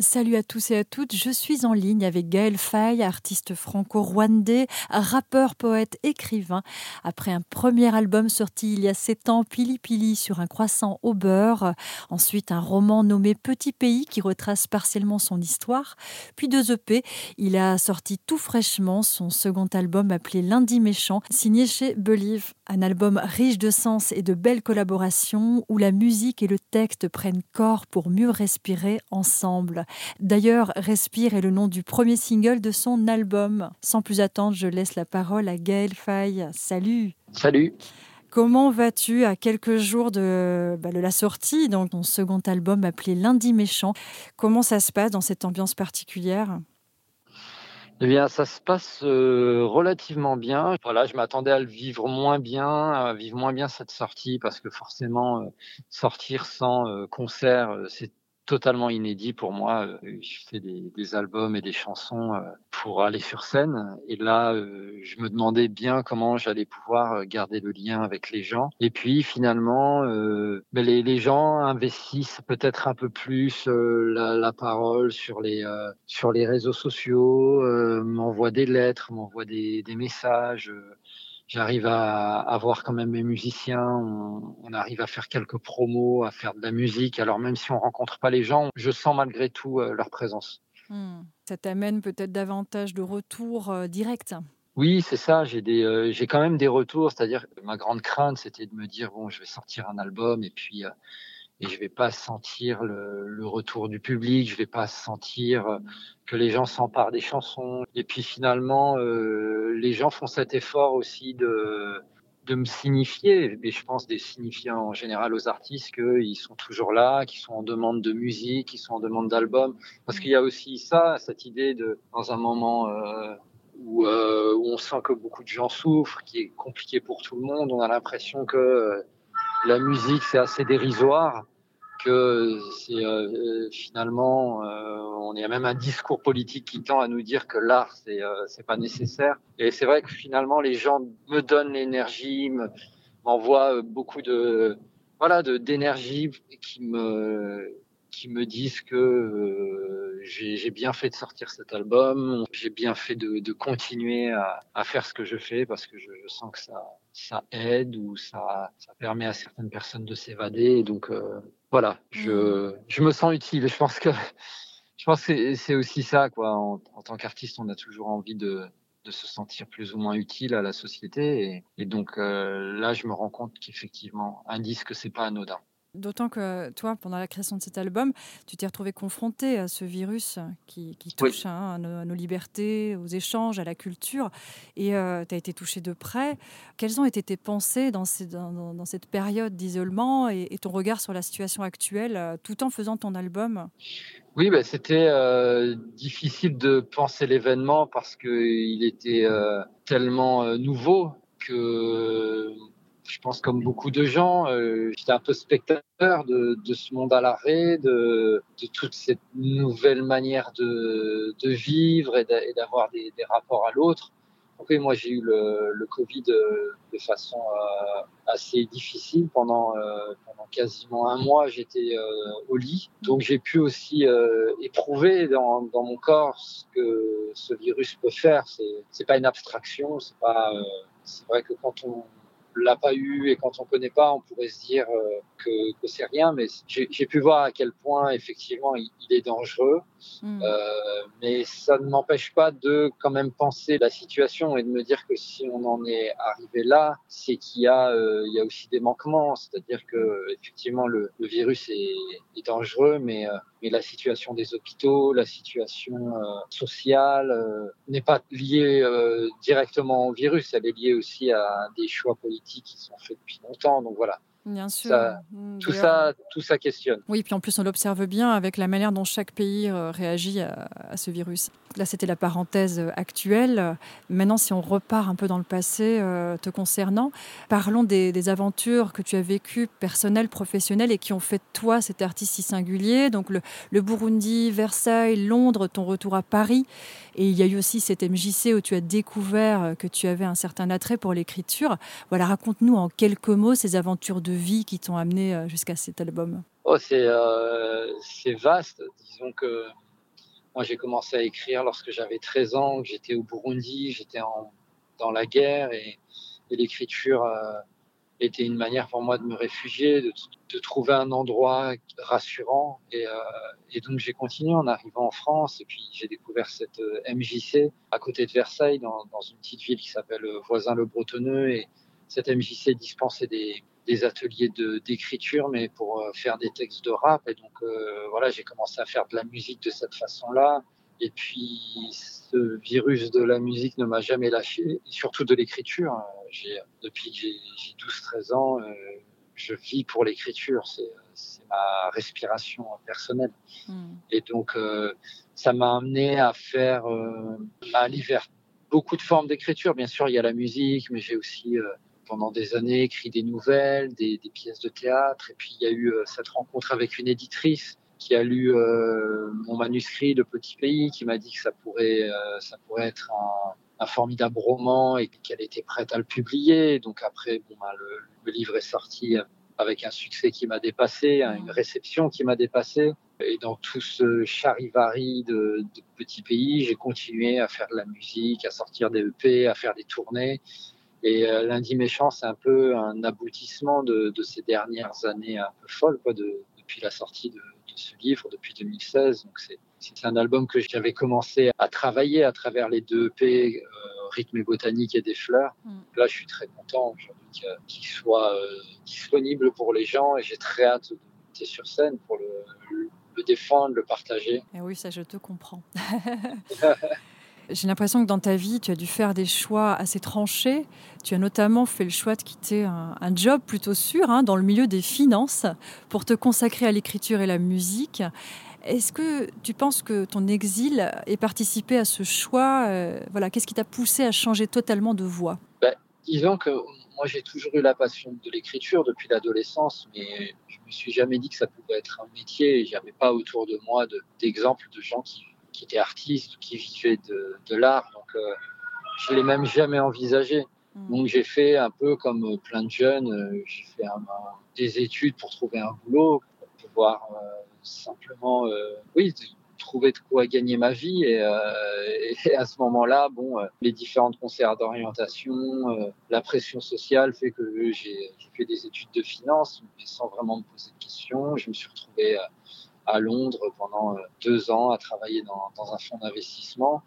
Salut à tous et à toutes, je suis en ligne avec Gaël Faye, artiste franco-rwandais, rappeur, poète, écrivain. Après un premier album sorti il y a sept ans, Pili Pili sur un croissant au beurre, ensuite un roman nommé Petit Pays qui retrace partiellement son histoire, puis deux EP, il a sorti tout fraîchement son second album appelé Lundi Méchant, signé chez Believe, un album riche de sens et de belles collaborations où la musique et le texte prennent corps pour mieux respirer ensemble. D'ailleurs, Respire est le nom du premier single de son album. Sans plus attendre, je laisse la parole à Gaël Faye. Salut Salut Comment vas-tu à quelques jours de, bah, de la sortie de ton second album appelé Lundi Méchant? Comment ça se passe dans cette ambiance particulière? Eh bien, ça se passe euh, relativement bien. Voilà, je m'attendais à le vivre moins bien, à vivre moins bien cette sortie, parce que forcément, euh, sortir sans euh, concert, c'est totalement inédit pour moi. Euh, je fais des, des albums et des chansons euh, pour aller sur scène. Et là, euh, je me demandais bien comment j'allais pouvoir garder le lien avec les gens. Et puis finalement, ben les, gens investissent peut-être un peu plus la, la, parole sur les, sur les réseaux sociaux, m'envoient des lettres, m'envoient des, des messages j'arrive à, avoir voir quand même mes musiciens, on, arrive à faire quelques promos, à faire de la musique. Alors même si on rencontre pas les gens, je sens malgré tout euh, leur présence. Hmm. Ça t'amène peut-être davantage de retours euh, directs. Oui, c'est ça. J'ai des, euh, j'ai quand même des retours. C'est-à-dire, ma grande crainte, c'était de me dire bon, je vais sortir un album et puis et je vais pas sentir le, retour du public, je vais pas sentir euh, que les gens s'emparent des chansons. Et puis finalement, euh, les gens font cet effort aussi de de me signifier, et je pense des signifier en général aux artistes qu'ils sont toujours là, qu'ils sont en demande de musique, qu'ils sont en demande d'album, parce qu'il y a aussi ça, cette idée de dans un moment euh, où, où, on sent que beaucoup de gens souffrent, qui est compliqué pour tout le monde, on a l'impression que la musique c'est assez dérisoire que c'est euh, finalement euh, on est même un discours politique qui tend à nous dire que l'art c'est euh, pas nécessaire et c'est vrai que finalement les gens me donnent l'énergie m'envoient beaucoup de voilà d'énergie qui me qui me disent que euh, j'ai bien fait de sortir cet album, j'ai bien fait de, de continuer à, à, faire ce que je fais parce que je, je sens que ça, ça aide ou ça, ça, permet à certaines personnes de s'évader. Donc euh, voilà, je, mmh. je, me sens utile. Je pense que je pense que c'est aussi ça quoi. En, en tant qu'artiste, on a toujours envie de, de se sentir plus ou moins utile à la société et, et donc euh, là, je me rends compte qu'effectivement, un disque c'est pas anodin. D'autant que toi, pendant la création de cet album, tu t'es retrouvé confronté à ce virus qui, qui touche oui. hein, à, nos, à, nos, libertés, aux échanges, à la culture, et euh, tu as été touché de près. Quelles ont été tes pensées dans, ces, dans, dans cette période d'isolement et, et, ton regard sur la situation actuelle, euh, tout en faisant ton album? Oui, bah, c'était euh, difficile de penser l'événement parce qu'il était euh, tellement nouveau que je pense comme beaucoup de gens, euh, j'étais un peu spectateur de, ce monde à l'arrêt, de, toute cette nouvelle manière de, vivre et d'avoir des, rapports à l'autre. Moi, j'ai eu le, Covid euh, de façon euh, assez difficile pendant, quasiment un mois. J'étais au lit, donc j'ai pu aussi éprouver dans, mon corps ce que ce virus peut faire. C'est pas une abstraction. C'est vrai que quand on l'a pas eu et quand on connaît pas, on pourrait se dire euh, que, que c'est rien. Mais j'ai pu voir à quel point effectivement il, il est dangereux. Mmh. Euh, mais ça ne m'empêche pas de quand même penser la situation et de me dire que si on en est arrivé là, c'est qu'il y a euh, il y a aussi des manquements. C'est-à-dire que effectivement le, le virus est, est, dangereux, mais euh, mais la situation des hôpitaux, la situation euh, sociale euh, n'est pas liée euh, directement au virus, elle est liée aussi à des choix politiques qui sont faits depuis longtemps. Donc voilà, Bien sûr. Ça, mmh, tout, ça, tout ça questionne. Oui, puis en plus, on l'observe bien avec la manière dont chaque pays euh, réagit à, à, ce virus. Là, c'était la parenthèse euh, actuelle. Maintenant, si on repart un peu dans le passé euh, te concernant, parlons des, des, aventures que tu as vécues, personnelles, professionnelles, et qui ont fait de toi cet artiste si singulier. Donc, le, le Burundi, Versailles, Londres, ton retour à Paris. Et il y a eu aussi cette MJC où tu as découvert que tu avais un certain attrait pour l'écriture. Voilà, raconte-nous en quelques mots ces aventures de vie qui t'ont amené euh, jusqu'à cet album oh, C'est euh, vaste. Disons que Moi, j'ai commencé à écrire lorsque j'avais 13 ans, j'étais au Burundi, j'étais dans la guerre et, l'écriture euh, était une manière pour moi de me réfugier, de, trouver un endroit rassurant. Et, euh, et donc j'ai continué en arrivant en France et puis j'ai découvert cette euh, MJC à côté de Versailles, dans, dans une petite ville qui s'appelle Voisin-le-Bretonneux. Et cette MJC dispensait des, des ateliers d'écriture, mais pour euh, faire des textes de rap. Et donc, euh, voilà, j'ai commencé à faire de la musique de cette façon-là. Et puis, ce virus de la musique ne m'a jamais lâché, surtout de l'écriture. Depuis que j'ai 12-13 ans, euh, je vis pour l'écriture. C'est ma respiration personnelle. Hmm. Et donc, ça m'a amené à faire, à aller vers beaucoup de formes d'écriture. Bien sûr, il y a la musique, mais j'ai aussi pendant des années écrit des nouvelles, des, pièces de théâtre. Et puis il y a eu euh, cette rencontre avec une éditrice qui a lu euh, mon manuscrit de Petit Pays, qui m'a dit que ça pourrait, euh, ça pourrait être un, formidable roman et qu'elle était prête à le publier. Donc après, bon, bah, le, livre est sorti avec un succès qui m'a dépassé, hein, une réception qui m'a dépassé. Et dans tout ce charivari de, de petits pays, j'ai continué à faire de la musique, à sortir des EP, à faire des tournées. Et euh, Lundi Méchant, c'est un peu un aboutissement de, de, ces dernières années un peu folles, quoi, de, depuis la sortie de, de, ce livre, depuis 2016. Donc c'est, c'est un album que j'avais commencé à travailler à travers les deux EP, euh, Rythme et Botanique et Des Fleurs. Mm. Là, je suis très content aujourd'hui qu'il soit euh, disponible pour les gens et j'ai très hâte de monter sur scène pour le, le, le défendre, le partager. Et eh oui, ça, je te comprends. J'ai l'impression que dans ta vie, tu as dû faire des choix assez tranchés. Tu as notamment fait le choix de quitter un, job plutôt sûr hein, dans le milieu des finances pour te consacrer à l'écriture et la musique. Est-ce que tu penses que ton exil ait participé à ce choix euh, Voilà, qu'est-ce qui t'a poussé à changer totalement de voie? Ben, Disons que moi j'ai toujours eu la passion de l'écriture depuis l'adolescence, mais je me suis jamais dit que ça pouvait être un métier. J'avais pas autour de moi d'exemples de, de gens qui qui était artiste qui vivait de, de l'art. Donc, euh, je l'ai même jamais envisagé. Hmm. Donc, j'ai fait un peu comme plein de jeunes, euh, j'ai fait des études pour trouver un boulot, pour pouvoir euh, simplement, oui, trouver de quoi gagner ma vie. Et, et à ce moment-là, bon, les différentes conseillères d'orientation, la pression sociale fait que j'ai fait des études de finance, mais sans vraiment me poser de questions. Je me suis retrouvé à Londres pendant euh, deux ans à travailler dans, dans un fonds d'investissement.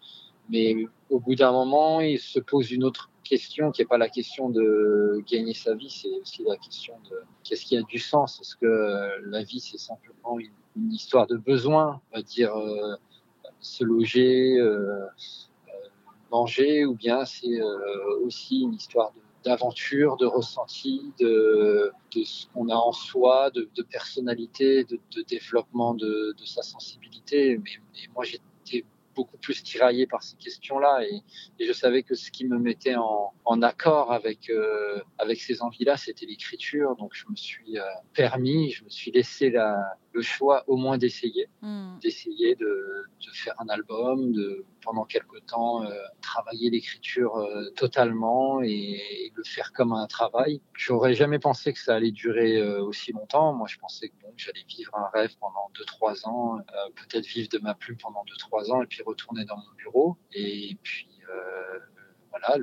Mais au bout d'un moment, il se pose une autre question qui n'est pas la question de gagner sa vie, c'est aussi la question de qu'est-ce qui a du sens? Est-ce que euh, la vie, c'est simplement une, histoire de besoin, on va dire euh, se loger, euh, manger, ou bien c'est aussi une histoire d'aventure, de ressenti, de, de ce qu'on a en soi, de, de personnalité, de, développement de, de, sa sensibilité. Mais, mais moi, j'étais beaucoup plus tiraillé par ces questions-là et, et, je savais que ce qui me mettait en, en accord avec euh, avec ces envies-là, c'était l'écriture. Donc je me suis euh, permis, je me suis laissé la, le choix au moins d'essayer, mm. d'essayer de, de, faire un album, de pendant quelque temps euh, travailler l'écriture euh, totalement et, le faire comme un travail. J'aurais jamais pensé que ça allait durer euh, aussi longtemps. Moi, je pensais que bon, j'allais vivre un rêve pendant 2-3 ans, peut-être vivre de ma plume pendant 2-3 ans et puis retourner dans mon bureau. Et puis voilà,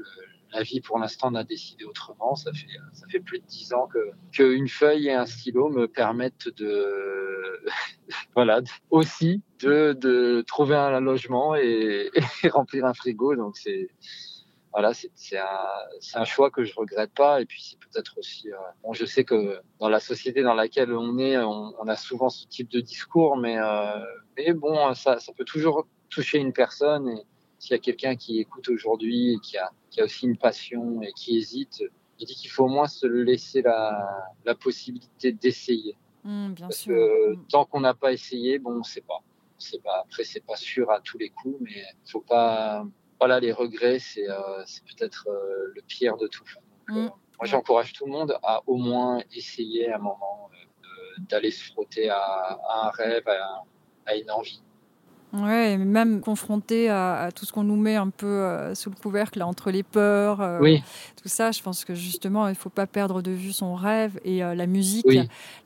la vie pour l'instant n'a décidé autrement. Ça fait, ça fait plus de dix ans que qu'une feuille et un stylo me permettent de, voilà, aussi de, trouver un logement et, remplir un frigo. Donc c'est, voilà, c'est un, choix que je regrette pas. Et puis c'est peut-être aussi, euh, bon, je sais que dans la société dans laquelle on est, on, a souvent ce type de discours, mais, euh, mais bon, ça, peut toujours toucher une personne. Et, s'il y a quelqu'un qui écoute aujourd'hui et qui a, qui a aussi une passion et qui hésite, je dis qu'il faut au moins se laisser la, la possibilité d'essayer. Mmh, bien Parce sûr. que mmh. tant qu'on n'a pas essayé, bon, on sait pas. C'est pas. Après, c'est pas sûr à tous les coups, mais faut pas. Voilà, les regrets, c'est euh, peut-être euh, le pire de tout. Donc, mmh. euh, moi, j'encourage tout le monde à au moins essayer à un moment d'aller se frotter à, à, un rêve, à, à une envie. Ouais, même confronté à, tout ce qu'on nous met un peu euh, sous le couvercle, là, entre les peurs, euh, tout ça, je pense que justement, il ne faut pas perdre de vue son rêve et euh, la musique,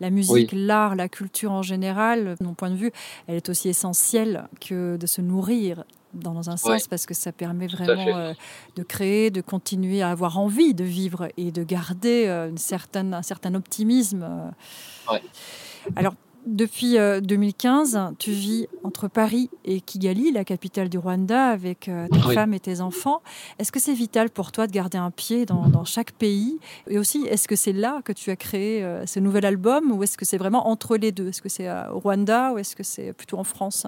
la musique, l'art, la culture en général, de mon point de vue, elle est aussi essentielle que de se nourrir dans un sens parce que ça permet vraiment de créer, de continuer à avoir envie de vivre et de garder une certaine, un certain optimisme. Alors, depuis 2015, euh, tu vis entre Paris et Kigali, la capitale du Rwanda, avec euh, ta femme et tes enfants. Est-ce que c'est vital pour toi de garder un pied dans, chaque pays? Et aussi, est-ce que c'est là que tu as créé euh, ce nouvel album ou est-ce que c'est vraiment entre les deux? Est-ce que c'est au Rwanda ou est-ce que c'est plutôt en France?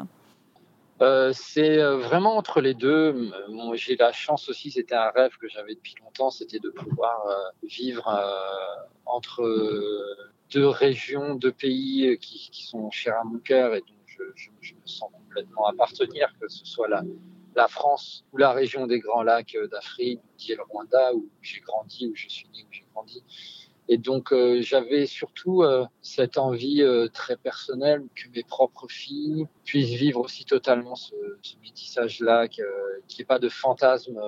C'est vraiment entre les deux. J'ai la chance aussi, c'était un rêve que j'avais depuis longtemps, c'était de pouvoir vivre entre deux régions, deux pays euh, qui, sont chers à mon cœur et dont je, me sens complètement appartenir, que ce soit la, France ou la région des Grands Lacs euh, d'Afrique, est le Rwanda, où j'ai grandi, où je suis né, où j'ai grandi. Et donc euh, j'avais surtout cette envie très personnelle que mes propres filles puissent vivre aussi totalement ce, métissage-là, qu'il n'y ait pas de fantasme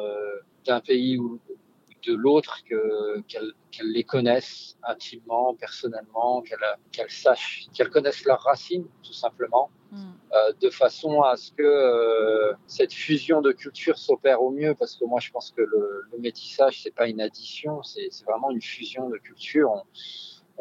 d'un pays ou de l'autre, qu'elles les connaissent intimement, personnellement, qu'elles sachent, qu'elles connaissent leurs racines, tout simplement, mm. euh, de façon à ce que euh, cette fusion de cultures s'opère au mieux, parce que moi je pense que le, le métissage, c'est pas une addition, c'est vraiment une fusion de cultures on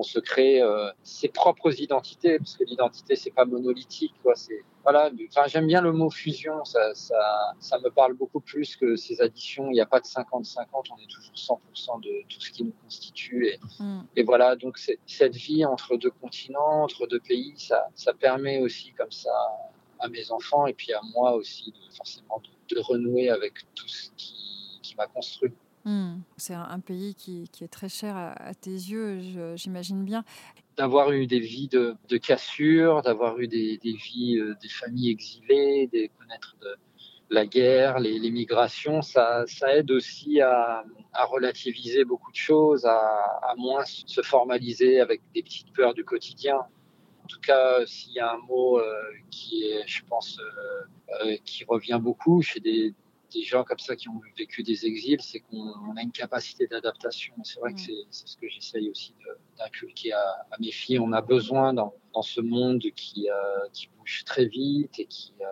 se crée euh, ses propres identités, parce que l'identité c'est pas monolithique, quoi. C'est voilà. Enfin, j'aime bien le mot fusion, ça, ça, ça, me parle beaucoup plus que ces additions. Il n'y a pas de 50-50, on est toujours 100% de tout ce qui nous constitue. Et, mm. et voilà, donc cette vie entre deux continents, entre deux pays, ça, ça permet aussi comme ça à mes enfants et puis à moi aussi de, forcément de, de renouer avec tout ce qui, qui m'a construit. Hmm. C'est un, pays qui, est très cher à, tes yeux, j'imagine bien. D'avoir eu des vies de, cassure, d'avoir eu des, vies, euh, des familles exilées, de connaître de, la guerre, les, migrations, ça, aide aussi à, relativiser beaucoup de choses, à, moins se formaliser avec des petites peurs du quotidien. En tout cas, s'il y a un mot euh, qui est, je pense, euh, qui revient beaucoup chez des, des gens comme ça qui ont vécu des exils, c'est qu'on a une capacité d'adaptation. C'est vrai que mm. c'est ce que j'essaye aussi d'inculquer à, mes filles. On a besoin dans, dans ce monde qui, euh, qui, bouge très vite et qui, euh,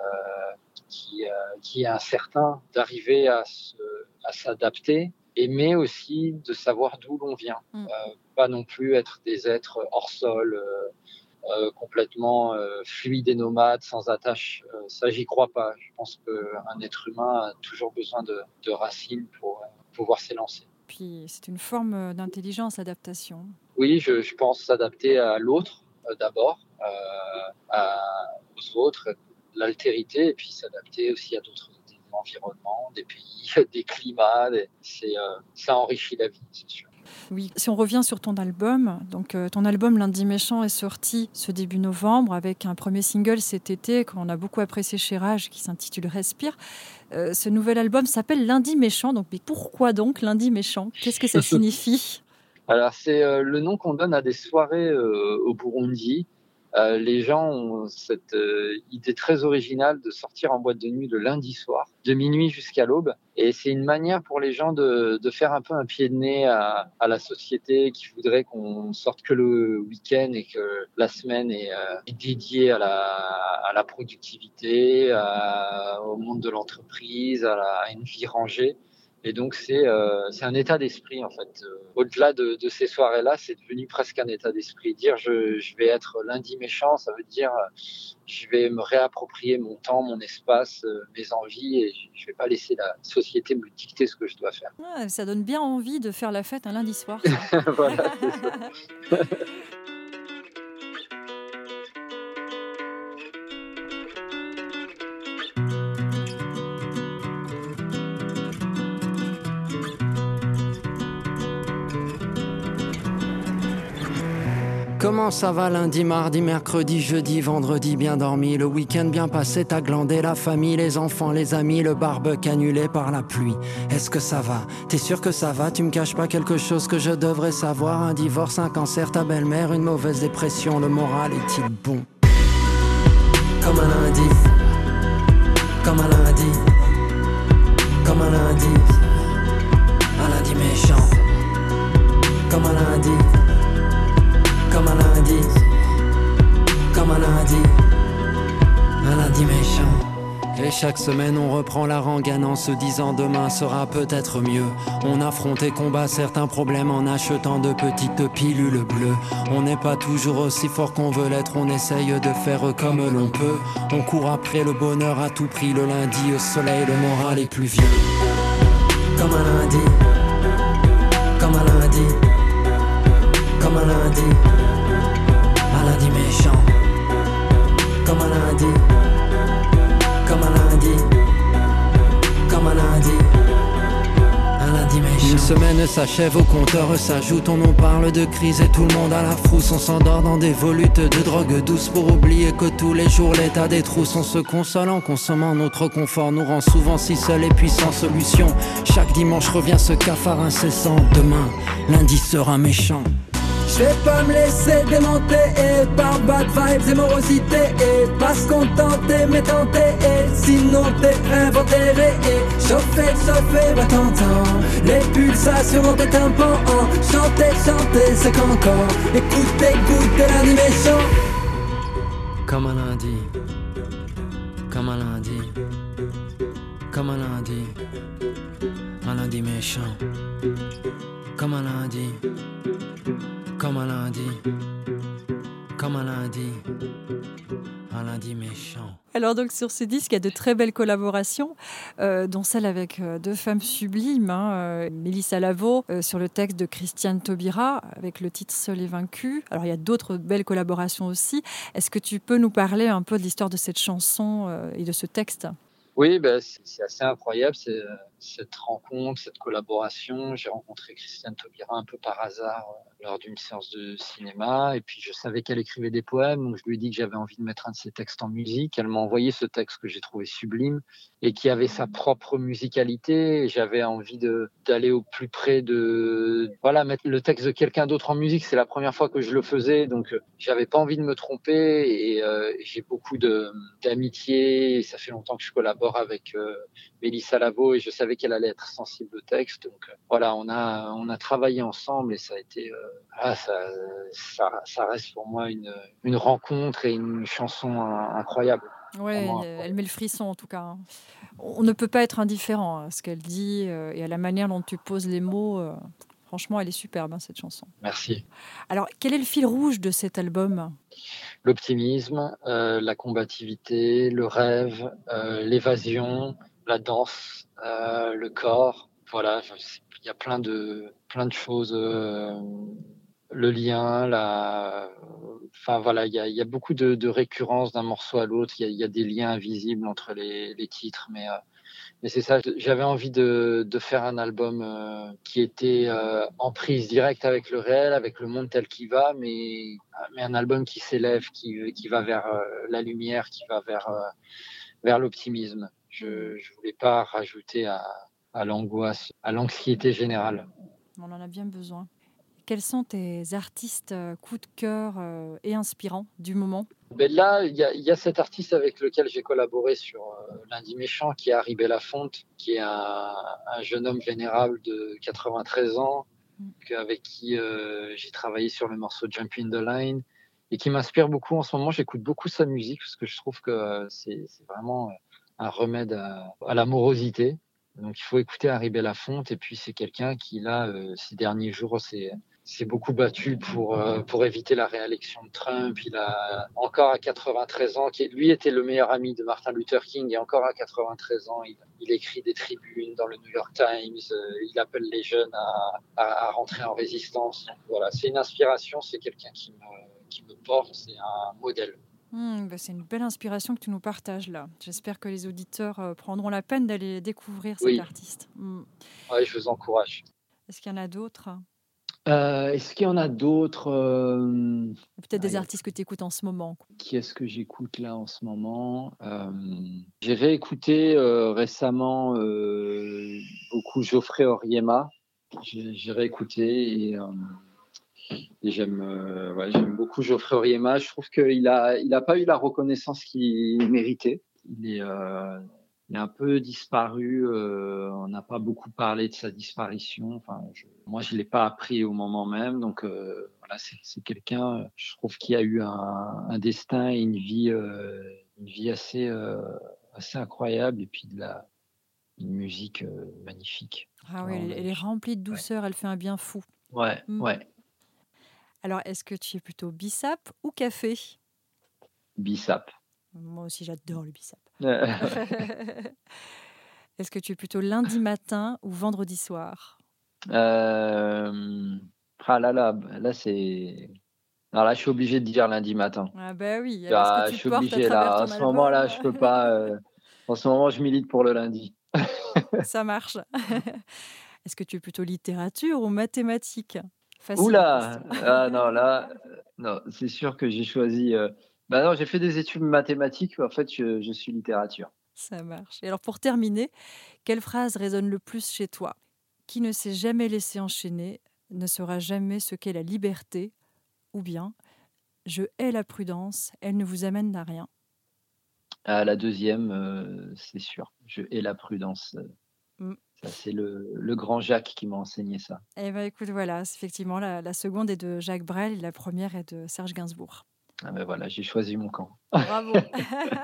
qui, euh, qui, est incertain, d'arriver à s'adapter, mais aussi de savoir d'où l'on vient. Mm. pas non plus être des êtres hors sol complètement euh, fluide et nomade, sans attache. Euh, ça, j'y crois pas. Je pense qu'un être humain a toujours besoin de, racines pour pouvoir s'élancer. Puis c'est une forme d'intelligence, adaptation. Oui, je, pense s'adapter à l'autre d'abord, aux autres, l'altérité, et puis s'adapter aussi à d'autres environnements, des pays, des climats. C'est, ça enrichit la vie, c'est sûr. Oui, si on revient sur ton album, donc euh, ton album Lundi Méchant est sorti ce début novembre avec un premier single cet été qu'on a beaucoup apprécié chez Rage qui s'intitule Respire. Euh, ce nouvel album s'appelle Lundi Méchant, donc mais pourquoi donc Lundi Méchant? Qu'est-ce que ça signifie? Alors c'est euh, le nom qu'on donne à des soirées au Burundi euh, les gens ont cette euh, idée très originale de sortir en boîte de nuit le lundi soir, de minuit jusqu'à l'aube. Et c'est une manière pour les gens de, de, faire un peu un pied de nez à, à la société qui voudrait qu'on sorte que le week-end et que la semaine est, euh, dédiée à la, à la productivité, à, au monde de l'entreprise, à, à une vie rangée. Et donc c'est euh, c'est un état d'esprit en fait. Euh, au-delà de, de, ces soirées-là, c'est devenu presque un état d'esprit. Dire je, je, vais être lundi méchant, ça veut dire je vais me réapproprier mon temps, mon espace, euh, mes envies et je vais pas laisser la société me dicter ce que je dois faire. ça donne bien envie de faire la fête un lundi soir. voilà, Comment ça va lundi, mardi, mercredi, jeudi, vendredi, bien dormi, le week-end bien passé, t'as glandé la famille, les enfants, les amis, le barbecue annulé par la pluie. Est-ce que ça va? T'es sûr que ça va? Tu me caches pas quelque chose que je devrais savoir? Un divorce, un cancer, ta belle-mère, une mauvaise dépression, le moral est-il bon? Comme un lundi, comme un lundi, comme un lundi, un lundi méchant, comme un lundi. Comme un lundi, comme un lundi, un lundi méchant. Et chaque semaine on reprend la rengaine en se disant demain sera peut-être mieux. On affronte et combat certains problèmes en achetant de petites pilules bleues. On n'est pas toujours aussi fort qu'on veut l'être, on essaye de faire comme l'on peut. On court après le bonheur à tout prix, le lundi au soleil, le moral est plus vieux. Comme un lundi, comme un lundi comme un lundi, un lundi méchant. Comme un lundi, comme un lundi, comme un lundi. Un lundi méchant. Une semaine s'achève, au compteur s'ajoute, on nous parle de crise et tout le monde à la frousse. On s'endort dans des volutes de drogue douce pour oublier que tous les jours l'état des trousses. On se console en consommant notre confort, nous rend souvent si seuls et puis sans solution. Chaque dimanche revient ce cafard incessant. Demain, lundi sera méchant. Je vais pas me laisser démonter et par bad vibes et morosité et pas se contenter mais tenter et sinon t'es inventé et chauffer, chauffer, va t'entendre. Les pulsations dans tes tympans chanter, chanter c'est qu'encore. Écoutez, écoutez l'animation comme un lundi. Comme un lundi. Comme un lundi. Un lundi méchant. Comme un lundi comme un lundi, comme un lundi, un lundi méchant. Alors donc sur ce disque, il y a de très belles collaborations, euh, dont celle avec euh, deux femmes sublimes, hein, euh, Mélissa Lavo sur le texte de Christiane Taubira avec le titre Seul et vaincu. Alors il y a d'autres belles collaborations aussi. Est-ce que tu peux nous parler un peu de l'histoire de cette chanson et de ce texte? Oui, ben, c'est assez incroyable cette rencontre, cette collaboration. J'ai rencontré Christiane Taubira un peu par hasard lors d'une séance de cinéma. Et puis, je savais qu'elle écrivait des poèmes, donc je lui ai dit que j'avais envie de mettre un de ses textes en musique. Elle m'a envoyé ce texte que j'ai trouvé sublime et qui avait sa propre musicalité. J'avais envie d'aller au plus près de, voilà, mettre le texte de quelqu'un d'autre en musique. C'est la première fois que je le faisais, donc euh, j'avais pas envie de me tromper et euh, j'ai beaucoup d'amitié. Ça fait longtemps que je collabore avec euh, Mélissa Lavo et je savais qu'elle allait être sensible au texte. Donc euh, voilà, on a, on a travaillé ensemble et ça a été, euh, ah, ça, ça, ça, reste pour moi une, une rencontre et une chanson incroyable. Oui, elle met le frisson en tout cas. Hein. On ne peut pas être indifférent à ce qu'elle dit euh, et à la manière dont tu poses les mots. Franchement, elle est superbe, hein, cette chanson. Merci. Alors, quel est le fil rouge de cet album? L'optimisme, la combativité, le rêve, l'évasion, la danse, euh, le corps. Voilà, il y a plein de, plein de choses. Euh, le lien, la, enfin voilà, il y a, beaucoup de, de récurrences d'un morceau à l'autre. Il y, a, des liens invisibles entre les, titres, mais euh, mais c'est ça. J'avais envie de, de, faire un album qui était en prise directe avec le réel, avec le monde tel qu'il va, mais mais un album qui s'élève, qui qui va vers la lumière, qui va vers vers l'optimisme. Je ne voulais pas rajouter à, à l'angoisse, à l'anxiété générale. On en a bien besoin. Quels sont tes artistes euh, coup de cœur euh, et inspirants du moment? Ben Là, il y, y, a cet artiste avec lequel j'ai collaboré sur euh, Lundi Méchant, qui est Harry Belafonte, qui est un, un, jeune homme vénérable de 93 ans, mm. avec qui euh, j'ai travaillé sur le morceau Jumping the Line, et qui m'inspire beaucoup en ce moment. J'écoute beaucoup sa musique, parce que je trouve que c'est vraiment un remède à, à l'amorosité. Donc il faut écouter Harry Belafonte et puis c'est quelqu'un qui là euh, ces derniers jours s'est beaucoup battu pour euh, pour éviter la réélection de Trump. Il a encore à 93 ans, qui lui était le meilleur ami de Martin Luther King et encore à 93 ans, il, écrit des tribunes dans le New York Times. Euh, il appelle les jeunes à, rentrer en résistance. Donc, voilà, c'est une inspiration, c'est quelqu'un qui me porte, c'est un modèle. Mmh, bah c'est une belle inspiration que tu nous partages là. J'espère que les auditeurs euh, prendront la peine d'aller découvrir cet oui. artiste. Mmh. Oui, je vous encourage. Est-ce qu'il y en a d'autres? Euh, Est-ce qu'il y en a d'autres euh... Peut-être des artistes que tu écoutes en ce moment. Qui est-ce que j'écoute là en ce moment? Euh, J'ai réécouté euh, récemment beaucoup Geoffrey Oriema. J'ai réécouté et et j'aime euh, ouais, j'aime beaucoup Geoffrey Oriema. Je trouve qu'il a il a pas eu la reconnaissance qu'il méritait. Il est euh, il est un peu disparu. Euh, on n'a pas beaucoup parlé de sa disparition. Enfin, je, moi, je l'ai pas appris au moment même. Donc voilà, c'est quelqu'un. Je trouve qui a eu un, un, destin et une vie une vie assez assez incroyable et puis de la musique magnifique. Ah oui, elle, est remplie de douceur, elle fait un bien fou. Ouais, mmh. ouais. Alors, est-ce que tu es plutôt bissap ou café? Bissap. Moi aussi, j'adore le bissap. est-ce que tu es plutôt lundi matin ou vendredi soir? Euh... Ah là là, là c'est. Alors là, je suis obligé de dire lundi matin. Ah bah oui. Ah, je suis obligé là. En ce moment-là, je peux pas. Euh, en ce moment, je milite pour le lundi. Ça marche. Est-ce que tu es plutôt littérature ou mathématiques Oula Ah non, là, non, c'est sûr que j'ai choisi. Euh, bah non, j'ai fait des études mathématiques. En fait, je, je suis littérature. Ça marche. Et alors, pour terminer, quelle phrase résonne le plus chez toi? Qui ne s'est jamais laissé enchaîner ne saura jamais ce qu'est la liberté, ou bien je hais la prudence, elle ne vous amène à rien? À la deuxième, euh, c'est sûr. Je hais la prudence. Mm. C'est le, grand Jacques qui m'a enseigné ça. Eh bien, écoute, voilà, effectivement, la, seconde est de Jacques Brel et la première est de Serge Gainsbourg. Ah ben voilà, j'ai choisi mon camp. Bravo.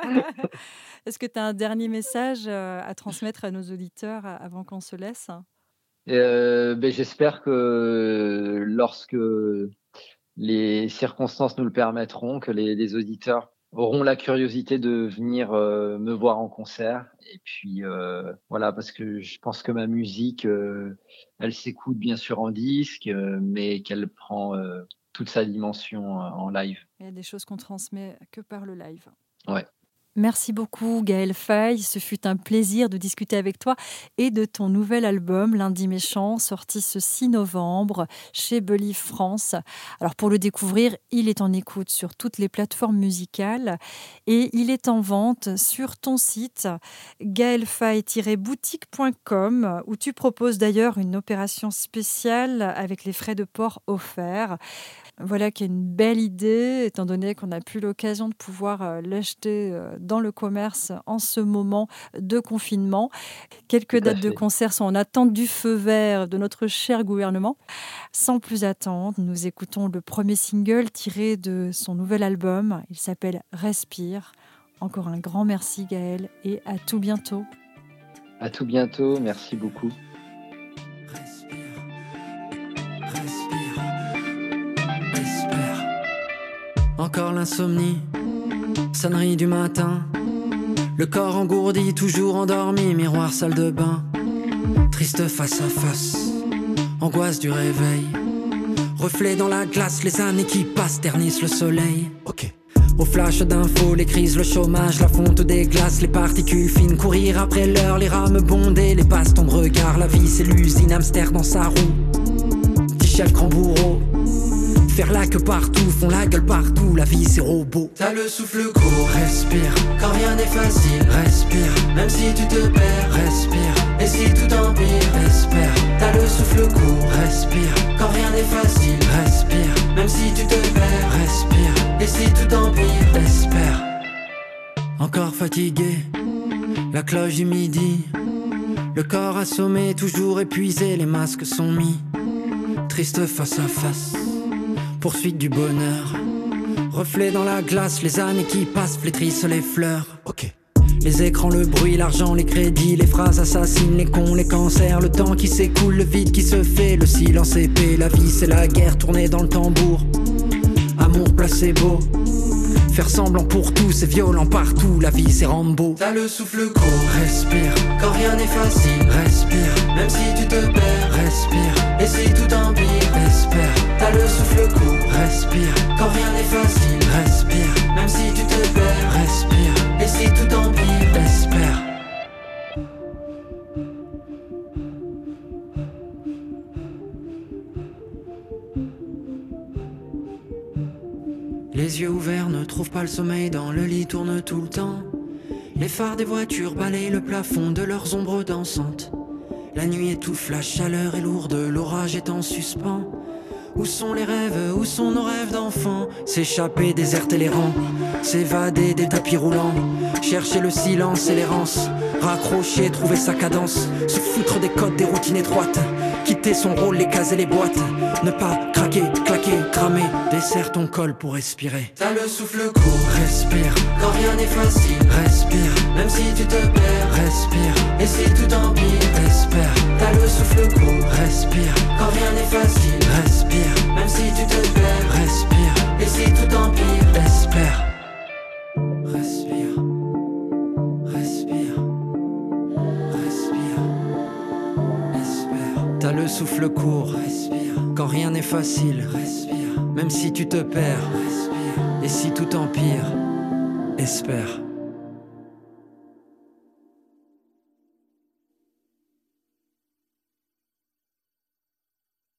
Est-ce que tu as un dernier message euh, à transmettre à nos auditeurs avant qu'on se laisse? Euh, ben, J'espère que lorsque les circonstances nous le permettront, que les, auditeurs auront la curiosité de venir euh, me voir en concert. Et puis euh, voilà, parce que je pense que ma musique, elle s'écoute bien sûr en disque, mais qu'elle prend toute sa dimension en live. Il y a des choses qu'on transmet que par le live. Ouais. Merci beaucoup Gaël Fay, ce fut un plaisir de discuter avec toi et de ton nouvel album Lundi méchant sorti ce 6 novembre chez Believe France. Alors pour le découvrir, il est en écoute sur toutes les plateformes musicales et il est en vente sur ton site gaëlfay-boutique.com où tu proposes d'ailleurs une opération spéciale avec les frais de port offerts. Voilà qui est une belle idée, étant donné qu'on n'a plus l'occasion de pouvoir euh, l'acheter euh, dans le commerce en ce moment de confinement. Quelques dates de concert sont en attente du feu vert de notre cher gouvernement. Sans plus attendre, nous écoutons le premier single tiré de son nouvel album. Il s'appelle Respire. Encore un grand merci Gaël et à tout bientôt. À tout bientôt, merci beaucoup. Encore l'insomnie, sonnerie du matin. Le corps engourdi, toujours endormi, miroir, salle de bain. Triste face à face, angoisse du réveil. Reflet dans la glace, les années qui passent ternissent le soleil. Ok. Au flash d'infos, les crises, le chômage, la fonte des glaces, les particules fines, courir après l'heure, les rames bondées, les bastons de regard, la vie c'est l'usine, hamster dans sa roue. Petit chef grand bourreau, faire la que partout, font la gueule partout, la vie c'est robot. T'as le souffle court, respire, quand rien n'est facile, respire, même si tu te perds, respire, et si tout empire, espère. T'as le souffle court, respire, quand rien n'est facile, respire, même si tu te perds, respire, et si tout empire, espère. Encore fatigué, la cloche du midi, le corps assommé, toujours épuisé, les masques sont mis, triste face à face poursuite du bonheur. Reflet dans la glace, les années qui passent flétrissent les fleurs. Ok. Les écrans, le bruit, l'argent, les crédits, les phrases assassines, les cons, les cancers, le temps qui s'écoule, le vide qui se fait, le silence épais, la vie c'est la guerre tournée dans le tambour. Amour placebo, faire semblant pour tout, c'est violent partout, la vie c'est Rambo. T'as le souffle court, respire, quand rien n'est facile, respire, même si tu te perds, respire, et si tout empire, espère. T'as le souffle court, respire, quand rien n'est facile, respire, même si tu te perds, respire, et si tout empire, espère. Les yeux ouverts ne trouvent pas le sommeil, dans le lit tourne tout le temps. Les phares des voitures balayent le plafond de leurs ombres dansantes. La nuit étouffe, la chaleur est lourde, l'orage est en suspens. Où sont les rêves, où sont nos rêves d'enfants? S'échapper, déserter les rangs, s'évader des tapis roulants, chercher le silence et l'errance, raccrocher, trouver sa cadence, se foutre des codes, des routines étroites, quitter son rôle, les cases et les boîtes, ne pas craquer, claquer, cramer, dessert ton col pour respirer. T'as le souffle court, respire, quand rien n'est facile, respire même si tu te perds, respire. Et si tout empire, espère. T'as le souffle court, respire. Quand rien n'est facile, respire. Même si tu te perds, respire. Et si tout empire, espère. Souffle court. Quand rien n'est facile. Même si tu te perds. Et si tout empire, espère.